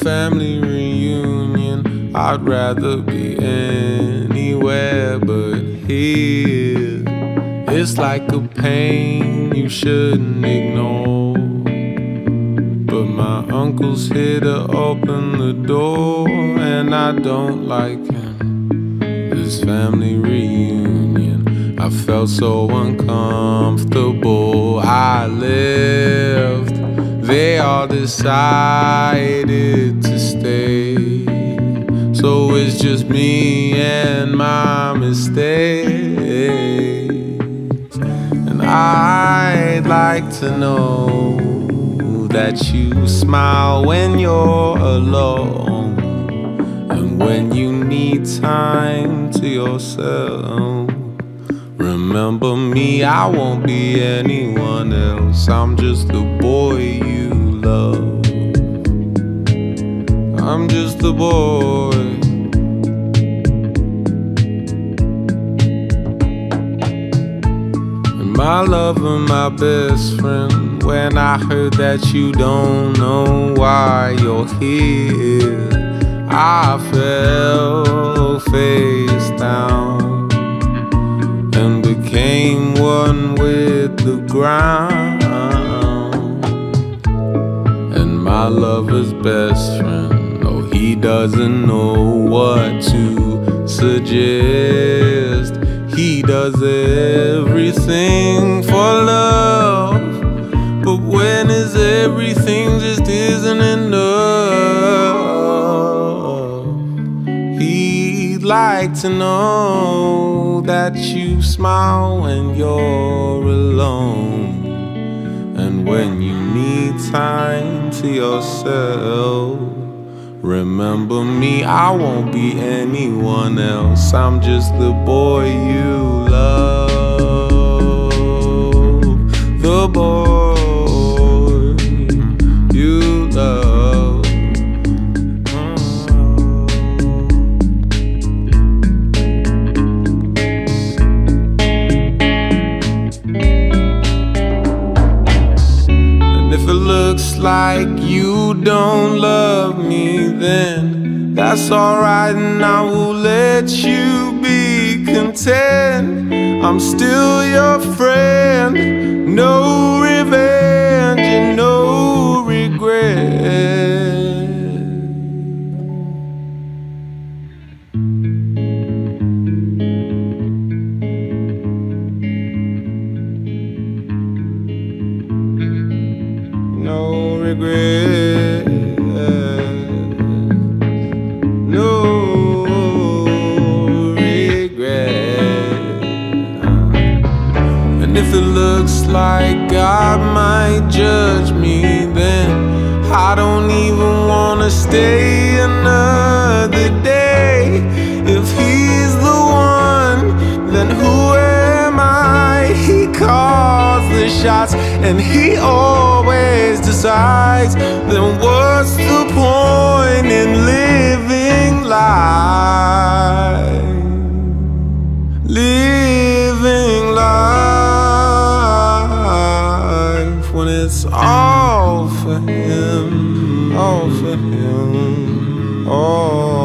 family reunion, I'd rather be anywhere but here. It's like a pain you shouldn't ignore. But my uncle's here to open the door, and I don't like him. This family reunion, I felt so uncomfortable. I left, they all decided to stay. So it's just me and my mistakes. And I'd like to know that you smile when you're alone and when you need time to yourself. Remember me, I won't be anyone else. I'm just the boy you love. I'm just the boy. And my lover, my best friend. When I heard that you don't know why you're here, I fell face down and became one with the ground. And my lover's best friend, no, he doesn't know what to suggest. He does everything for love, but when is everything just isn't enough? He'd like to know that you smile when you're alone, and when you need time to yourself. Remember me, I won't be anyone else. I'm just the boy you love. The boy like you don't love me, then that's alright, and I will let you be content. I'm still your friend, no revenge regret. No. And if it looks like God might judge me, then I don't even wanna stay and he always decides, then what's the point in living life? Living life when it's all for him, all for him, all.